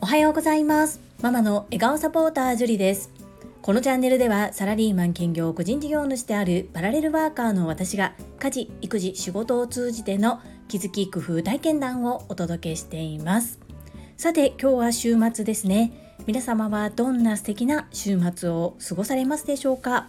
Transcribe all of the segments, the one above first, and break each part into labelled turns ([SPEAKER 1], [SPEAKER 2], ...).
[SPEAKER 1] おはようございます。ママの笑顔サポータージュリです。このチャンネルではサラリーマン兼業個人事業主であるパラレルワーカーの私が家事育児仕事を通じての気づき工夫体験談をお届けしています。さて今日は週末ですね。皆様はどんな素敵な週末を過ごされますでしょうか？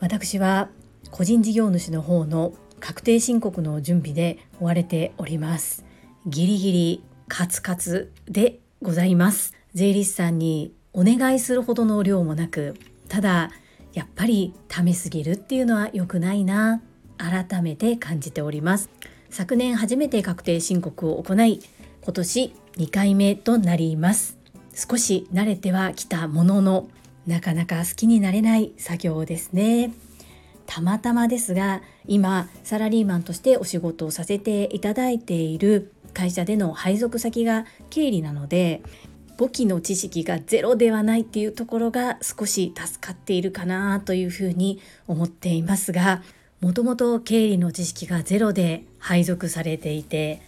[SPEAKER 1] 私は個人事業主の方の確定申告の準備で追われております。ギリギリカツカツでございます。税理士さんにお願いするほどの量もなくただやっぱりためすぎるっていうのは良くないな。改めて感じております。昨年初めて確定申告を行い今年2回目となります。少し慣れてはきたもののなかなか好きになれない作業ですね。たまたまですが今サラリーマンとしてお仕事をさせていただいている会社での配属先が経理なので簿記の知識がゼロではないっていうところが少し助かっているかなというふうに思っていますがもともと経理の知識がゼロで配属されていて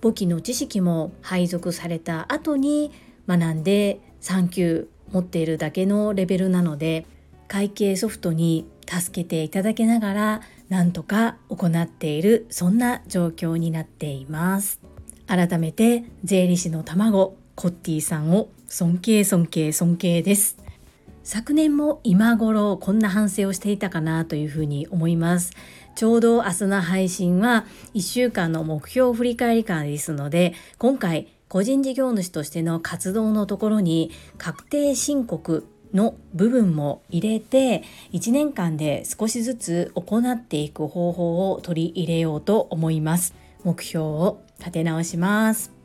[SPEAKER 1] 簿記の知識も配属された後に学んで3級持っているだけのレベルなので会計ソフトに助けていただけながらなんとか行っているそんな状況になっています。改めて税理士の卵コッティさんを尊敬尊敬尊敬です。昨年も今頃こんな反省をしていたかなというふうに思います。ちょうど明日の配信は1週間の目標振り返り会ですので今回個人事業主としての活動のところに確定申告の部分も入れて1年間で少しずつ行っていく方法を取り入れようと思います目標を立て直します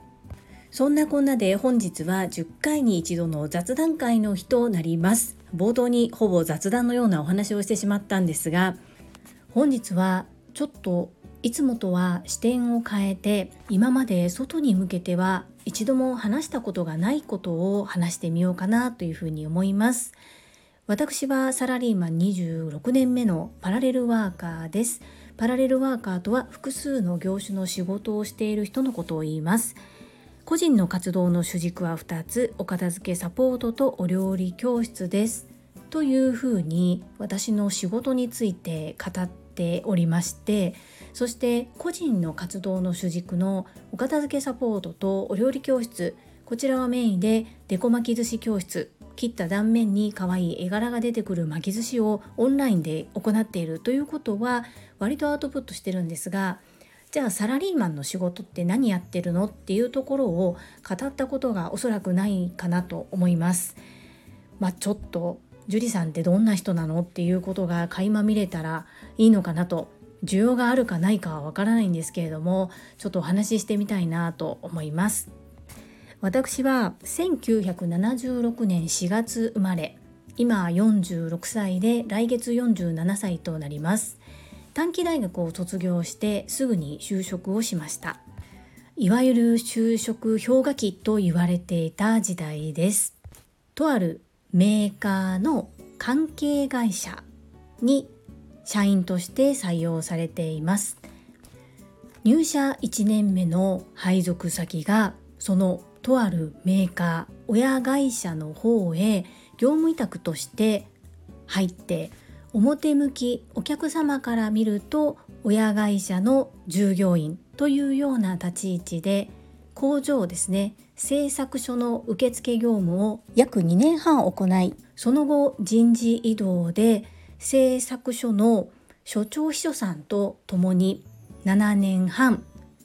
[SPEAKER 1] そんなこんなで本日は10回に一度の雑談会の日となります。冒頭にほぼ雑談のようなお話をしてしまったんですが、本日はちょっといつもとは視点を変えて今まで外に向けては一度も話したことがないことを話してみようかなというふうに思います。私はサラリーマン26年目のパラレルワーカーです。パラレルワーカーとは複数の業種の仕事をしている人のことを言います。個人の活動の主軸は2つお片付けサポートとお料理教室ですというふうに私の仕事について語っておりましてそして個人の活動の主軸のお片付けサポートとお料理教室こちらはメインでデコ巻き寿司教室切った断面に可愛い絵柄が出てくる巻き寿司をオンラインで行っているということは割とアウトプットしてるんですがじゃあサラリーマンの仕事って何やってるのっていうところを語ったことがおそらくないかなと思います。まあ、ちょっと樹里さんってどんな人なのっていうことが垣間見れたらいいのかなと需要があるかないかはわからないんですけれどもちょっとお話ししてみたいなと思います。私は1976年4月生まれ今46歳で来月47歳となります。短期大学を卒業してすぐに就職をしました。いわゆる就職氷河期と言われていた時代です。とあるメーカーの関係会社に社員として採用されています。入社1年目の配属先がそのとあるメーカー親会社の方へ業務委託として入って表向きお客様から見ると親会社の従業員というような立ち位置で工場ですね製作所の受付業務を約2年半行いその後人事異動で製作所の所長秘書さんと共に7年半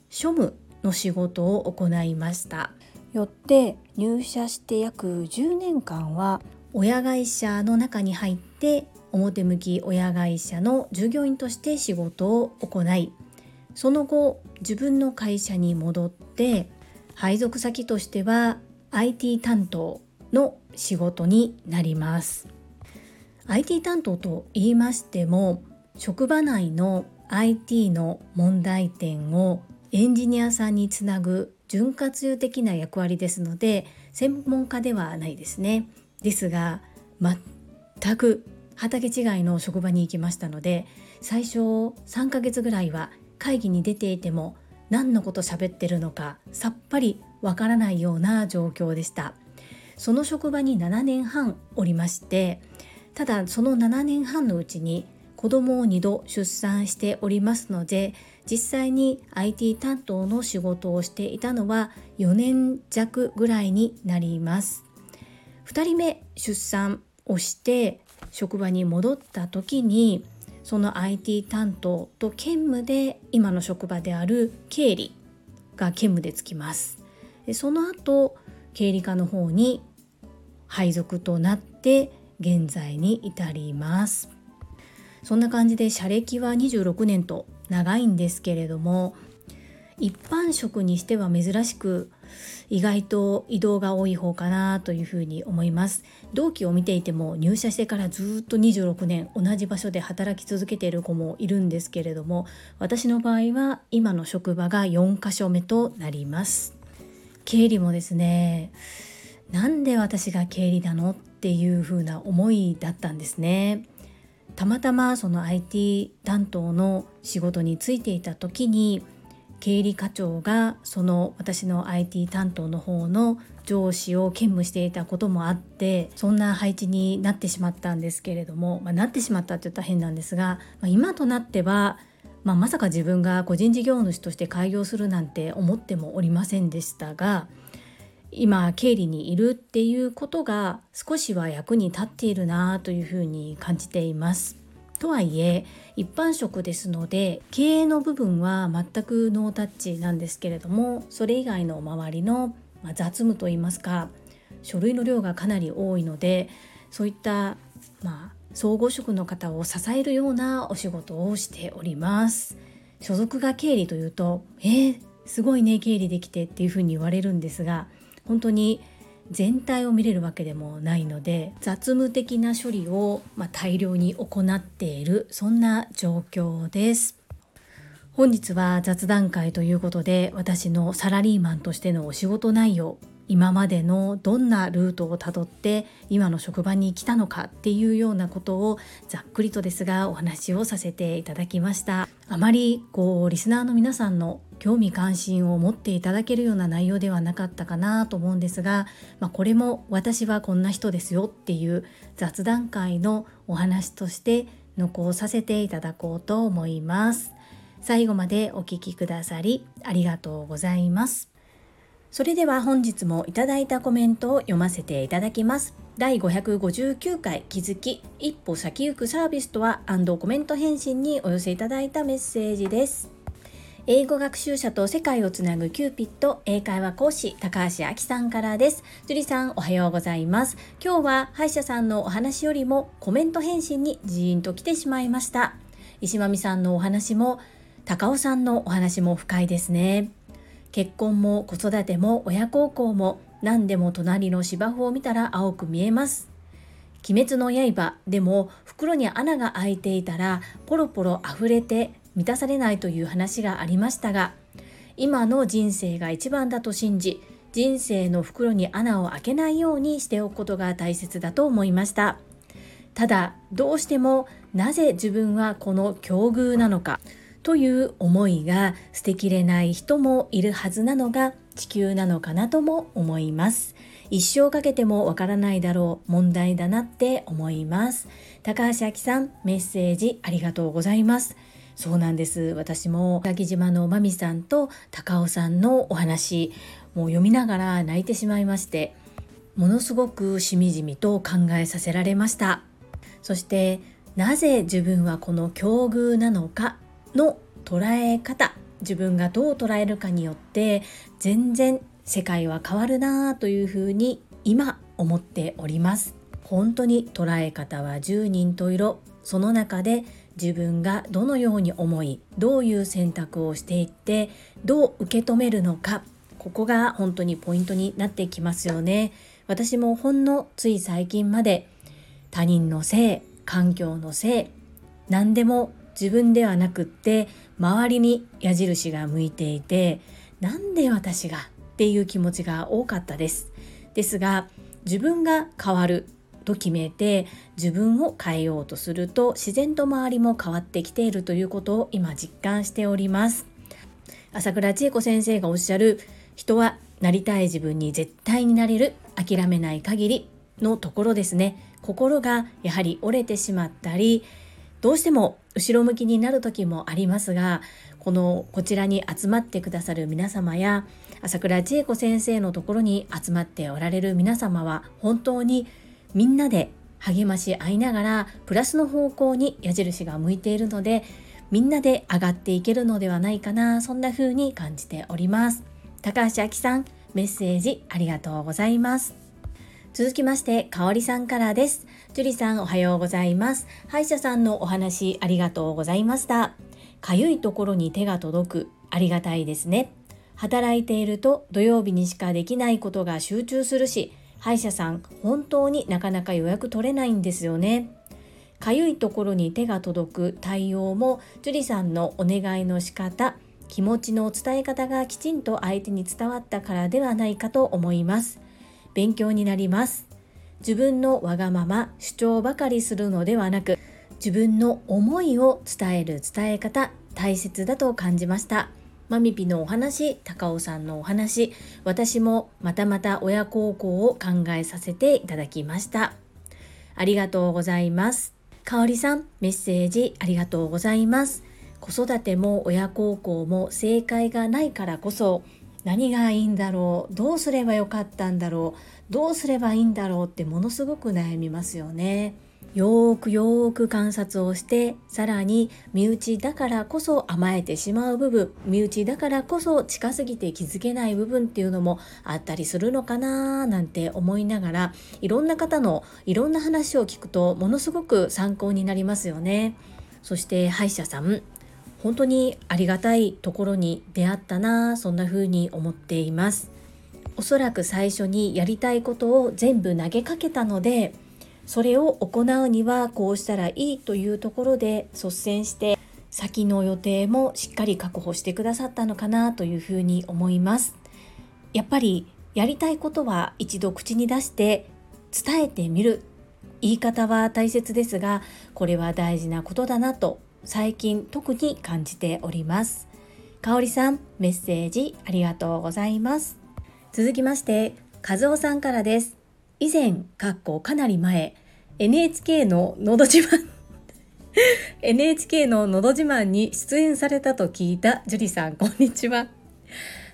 [SPEAKER 1] 庶務の仕事を行いました。よって入社して約10年間は親会社の中に入って表向き親会社の従業員として仕事を行いその後自分の会社に戻って配属先としては IT 担当の仕事になります IT 担当と言いましても職場内の IT の問題点をエンジニアさんにつなぐ潤滑油的な役割ですので専門家ではないですね。ですが全く畑違いの職場に行きましたので最初3ヶ月ぐらいは会議に出ていても何のこと喋ってるのかさっぱりわからないような状況でした。その職場に7年半おりましてただその7年半のうちに子供を2度出産しておりますので実際に IT 担当の仕事をしていたのは4年弱ぐらいになります。2人目出産をして職場に戻った時にその IT 担当と兼務で今の職場である経理が兼務でつきます。でその後経理課の方に配属となって現在に至ります。そんな感じで社歴は26年と長いんですけれども一般職にしては珍しく意外と移動が多い方かなというふうに思います。同期を見ていても入社してからずっと26年同じ場所で働き続けている子もいるんですけれども私の場合は今の職場が4か所目となります。経理もですねなんで私が経理なのっっていう風な思いだったんですね。たまたまその IT 担当の仕事に就いていた時に経理課長がその私の IT 担当の方の上司を兼務していたこともあってそんな配置になってしまったんですけれども、まあ、なってしまったって言ったら変なんですが、まあ、今となっては、まあ、まさか自分が個人事業主として開業するなんて思ってもおりませんでしたが今経理にいるっていうことが少しは役に立っているなというふうに感じています。とはいえ一般職ですので経営の部分は全くノータッチなんですけれどもそれ以外の周りの雑務といいますか書類の量がかなり多いのでそういったまあ総合職の方を支えるようなお仕事をしております所属が経理というとえー、すごいね経理できてっていうふうに言われるんですが本当に全体を見れるわけでもないので雑務的な処理を、まあ、大量に行っているそんな状況です。本日は雑談会ということで私のサラリーマンとしてのお仕事内容今までのどんなルートをたどって今の職場に来たのかっていうようなことをざっくりとですがお話をさせていただきました。あまりこうリスナーの皆さんの興味関心を持っていただけるような内容ではなかったかなと思うんですが、まあ、これも私はこんな人ですよっていう雑談会のお話として残させていただこうと思います。最後までお聴きくださりありがとうございます。それでは本日もいただいたコメントを読ませていただきます。第559回気づき一歩先行くサービスとはコメント返信にお寄せいただいたメッセージです。英語学習者と世界をつなぐキューピット英会話講師高橋明さんからです。樹里さんおはようございます。今日は歯医者さんのお話よりもコメント返信にジーンと来てしまいました。石間美さんのお話も高尾さんのお話も深いですね。結婚も子育ても親孝行も何でも隣の芝生を見たら青く見えます。鬼滅の刃でも袋に穴が開いていたらポロポロ溢れて満たされないという話がありましたが今の人生が一番だと信じ人生の袋に穴を開けないようにしておくことが大切だと思いましたただどうしてもなぜ自分はこの境遇なのかという思いが捨てきれない人もいるはずなのが地球なのかなとも思います。一生かけてもわからないだろう問題だなって思います。高橋明さん、メッセージありがとうございます。そうなんです。私も滝島のまみさんと高尾さんのお話、もう読みながら泣いてしまいまして、ものすごくしみじみと考えさせられました。そして、なぜ自分はこの境遇なのかの捉え方自分がどう捉えるかによって全然世界は変わるなというふうに今思っております。本当に捉え方は十人十色。その中で自分がどのように思いどういう選択をしていってどう受け止めるのかここが本当にポイントになってきますよね。私もほんのつい最近まで他人のせい環境のせい何でも自分ではなくって周りに矢印が向いていてなんで私がっていう気持ちが多かったです。ですが自分が変わると決めて自分を変えようとすると自然と周りも変わってきているということを今実感しております。朝倉千恵子先生がおっしゃる人はなりたい自分に絶対になれる諦めない限りのところですね。心がやはり折れてしまったりどうしても後ろ向きになる時もありますがこのこちらに集まってくださる皆様や朝倉千恵子先生のところに集まっておられる皆様は本当にみんなで励まし合いながらプラスの方向に矢印が向いているのでみんなで上がっていけるのではないかなそんな風に感じております。高橋明さんメッセージありがとうございます。続きまして、かおりさんからです。樹里さんおはようございます。歯医者さんのお話ありがとうございました。かゆいところに手が届く、ありがたいですね。働いていると土曜日にしかできないことが集中するし、歯医者さん本当になかなか予約取れないんですよね。かゆいところに手が届く対応も樹里さんのお願いの仕方気持ちの伝え方がきちんと相手に伝わったからではないかと思います勉強になります。自分のわがまま主張ばかりするのではなく自分の思いを伝える伝え方大切だと感じました。マミピのお話高尾さんのお話私もまたまた親孝行を考えさせていただきました。ありがとうございます。かおりさんメッセージありがとうございます。子育ても親孝行も正解がないからこそ何がいいんだろう？どうすればよかったんだろう？どうすればいいんだろうってものすごく悩みますよね。よーくよーく観察をしてさらに身内だからこそ甘えてしまう部分身内だからこそ近すぎて気づけない部分っていうのもあったりするのかな？なんて思いながらいろんな方のいろんな話を聞くとものすごく参考になりますよね。そして歯医者さん本当にありがたいところに出会ったなそんな風に思っています。おそらく最初にやりたいことを全部投げかけたのでそれを行うにはこうしたらいいというところで率先して先の予定もしっかり確保してくださったのかなというふうに思います。やっぱりやりたいことは一度口に出して伝えてみる。言い方は大切ですがこれは大事なことだなと最近特に感じておりますかおりさんメッセージありがとうございます続きまして和夫さんからです以前、かっこかなり前、NHK ののど自慢 NHK ののど自慢に出演されたと聞いた樹里さん、こんにちは。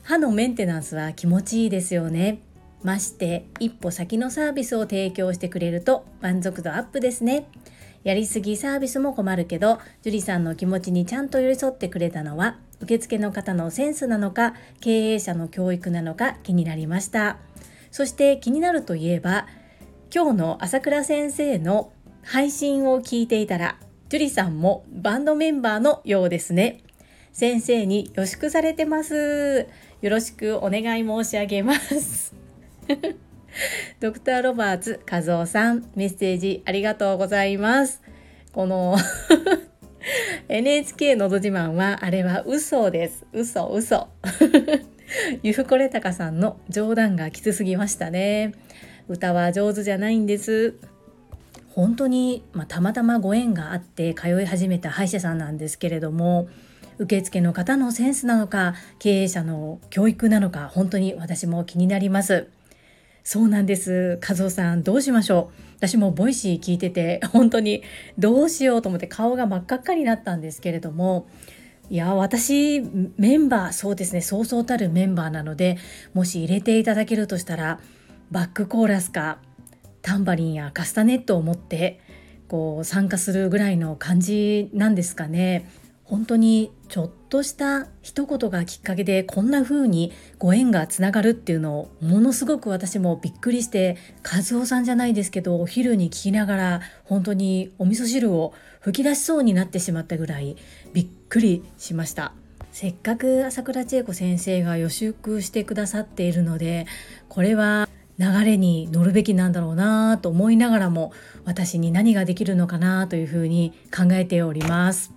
[SPEAKER 1] 歯のメンテナンスは気持ちいいですよね。まして、一歩先のサービスを提供してくれると満足度アップですね。やりすぎサービスも困るけど、樹里さんの気持ちにちゃんと寄り添ってくれたのは、受付の方のセンスなのか、経営者の教育なのか気になりました。そして気になるといえば今日の朝倉先生の配信を聞いていたら樹里さんもバンドメンバーのようですね。先生に予祝されてます。よろしくお願い申し上げます。ドクターロバーツ和夫さんメッセージありがとうございます。この NHK のど自慢はあれは嘘です。嘘嘘。ゆふこれたかさんの冗談がきつすぎましたね。歌は上手じゃないんです。本当に、まあ、たまたまご縁があって通い始めた歯医者さんなんですけれども受付の方のセンスなのか経営者の教育なのか本当に私も気になります。そうなんです。和夫さんどうしましょう。私もボイシー聞いてて本当にどうしようと思って顔が真っ赤っかになったんですけれども。いや私メンバーそうですねそうそうたるメンバーなのでもし入れていただけるとしたらバックコーラスかタンバリンやカスタネットを持ってこう参加するぐらいの感じなんですかね。本当にちょっとした一言がきっかけでこんな風にご縁がつながるっていうのをものすごく私もびっくりして和夫さんじゃないですけどお昼に聞きながら本当にお味噌汁を吹き出しそうになってしまったぐらいびっくりしましたせっかく朝倉千恵子先生が予習してくださっているのでこれは流れに乗るべきなんだろうなと思いながらも私に何ができるのかなというふうに考えております。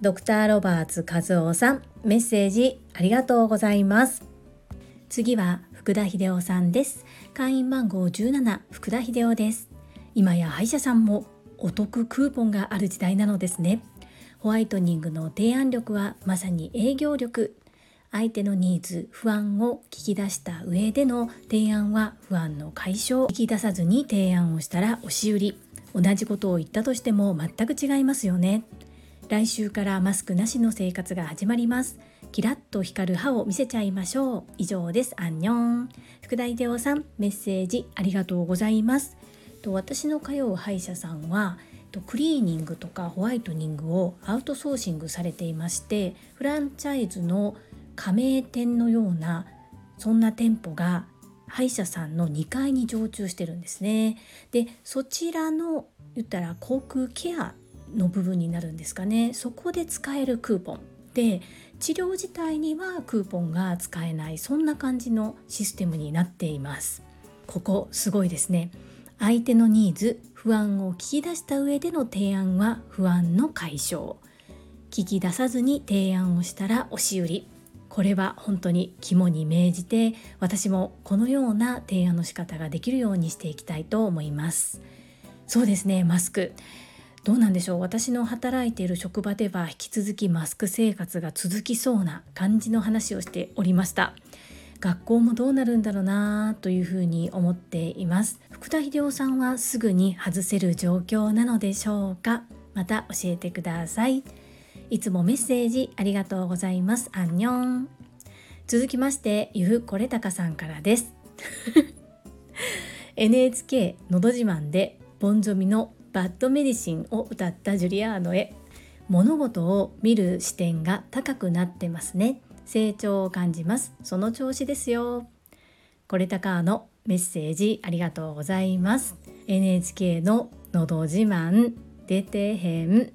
[SPEAKER 1] ドクターロバーツ和夫さん、メッセージありがとうございます。次は福田秀夫さんです。会員番号17、福田秀夫です。今や歯医者さんもお得クーポンがある時代なのですね。ホワイトニングの提案力はまさに営業力。相手のニーズ不安を聞き出した上での提案は不安の解消聞き出さずに提案をしたら押し売り同じことを言ったとしても全く違いますよね来週からマスクなしの生活が始まります。キラッと光る歯を見せちゃいましょう。以上です。アンニョン。福田秀夫さんメッセージありがとうございます。と私の通う歯医者さんはクリーニングとかホワイトニングをアウトソーシングされていましてフランチャイズの加盟店のようなそんな店舗が歯医者さんの2階に常駐してるんですね。でそちらの言ったら航空ケアの部分になるんですかね。そこで使えるクーポン。で治療自体にはクーポンが使えない。そんな感じのシステムになっています。ここすごいですね。相手のニーズ不安を聞き出した上での提案は不安の解消。聞き出さずに提案をしたら押し売り。これは本当に肝に銘じて私もこのような提案の仕方ができるようにしていきたいと思います。そうですねマスク。どうなんでしょう？私の働いている職場では引き続きマスク生活が続きそうな感じの話をしておりました。学校もどうなるんだろうなというふうに思っています。福田秀夫さんはすぐに外せる状況なのでしょうか？また教えてください。いつもメッセージありがとうございます。アンニョン。続きましてゆふこれたかさんからです。NHK のど自慢でボンジョミのバッドメディシンを歌ったジュリアーノへ。物事を見る視点が高くなってますね。成長を感じます。その調子ですよ。これたかのメッセージありがとうございます。NHK ののど自慢。出てへん。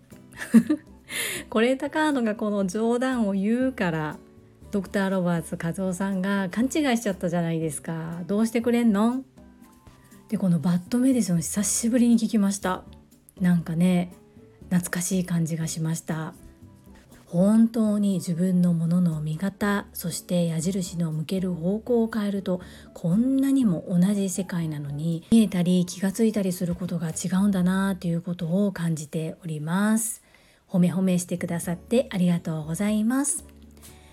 [SPEAKER 1] これたかのがこの冗談を言うからドクター・ロバーツ和夫さんが勘違いしちゃったじゃないですか。どうしてくれんの？でこのバッドメディション久しぶりに聞きました。なんかね懐かしい感じがしました。本当に自分のものの見方そして矢印の向ける方向を変えるとこんなにも同じ世界なのに見えたり気がついたりすることが違うんだなということを感じております。褒め褒めしてくださってありがとうございます。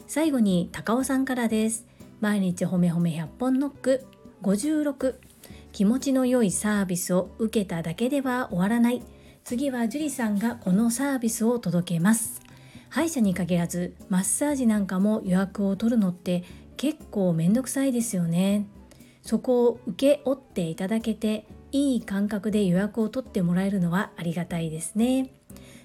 [SPEAKER 1] 最後に高尾さんからです。毎日褒め褒め100本ノック。56気持ちの良いサービスを受けただけでは終わらない。次は樹里さんがこのサービスを届けます。歯医者に限らずマッサージなんかも予約を取るのって結構めんどくさいですよね。そこを請け負っていただけていい感覚で予約を取ってもらえるのはありがたいですね。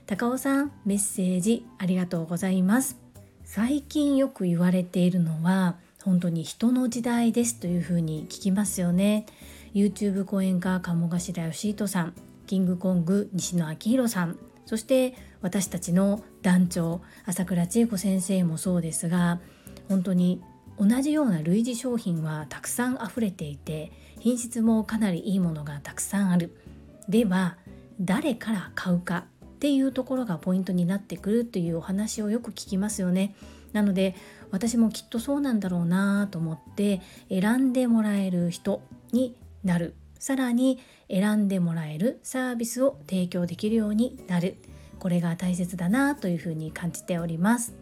[SPEAKER 1] 高尾さんメッセージありがとうございます。最近よく言われているのは本当に人の時代ですというふうに聞きますよね。YouTube 講演家鴨頭義人さんキングコング西野昭弘さんそして私たちの団長朝倉千恵子先生もそうですが本当に同じような類似商品はたくさん溢れていて品質もかなりいいものがたくさんある。では誰から買うかっていうところがポイントになってくるというお話をよく聞きますよね。なので私もきっとそうなんだろうなと思って選んでもらえる人になる。さらに選んでもらえるサービスを提供できるようになる。これが大切だなというふうに感じております。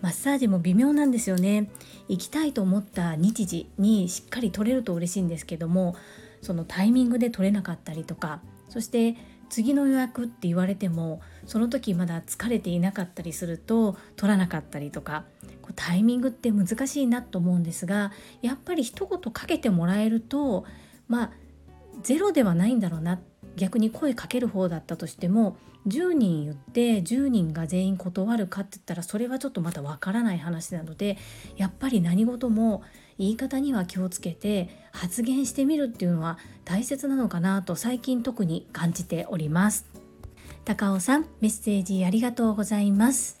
[SPEAKER 1] マッサージも微妙なんですよね。行きたいと思った日時にしっかり取れると嬉しいんですけどもそのタイミングで取れなかったりとかそして次の予約って言われてもその時まだ疲れていなかったりすると取らなかったりとかタイミングって難しいなと思うんですがやっぱり一言かけてもらえるとまあゼロではないんだろうな。逆に声かける方だったとしても10人言って10人が全員断るかって言ったらそれはちょっとまたわからない話なのでやっぱり何事も言い方には気をつけて発言してみるっていうのは大切なのかなと最近特に感じております。高尾さんメッセージありがとうございます。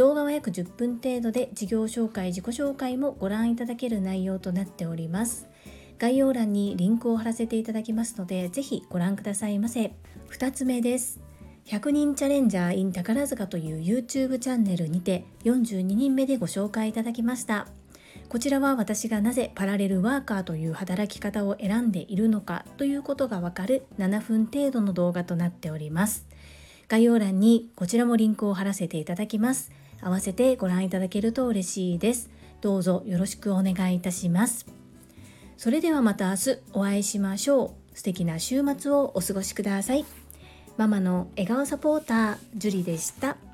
[SPEAKER 1] 動画は約10分程度で事業紹介自己紹介もご覧いただける内容となっております概要欄にリンクを貼らせていただきますのでぜひご覧くださいませ2つ目です100人チャレンジャー in 宝塚という YouTube チャンネルにて42人目でご紹介いただきましたこちらは私がなぜパラレルワーカーという働き方を選んでいるのかということがわかる7分程度の動画となっております。概要欄にこちらもリンクを貼らせていただきます。合わせてご覧いただけると嬉しいです。どうぞよろしくお願いいたします。それではまた明日お会いしましょう。素敵な週末をお過ごしください。ママの笑顔サポーター、ジュリでした。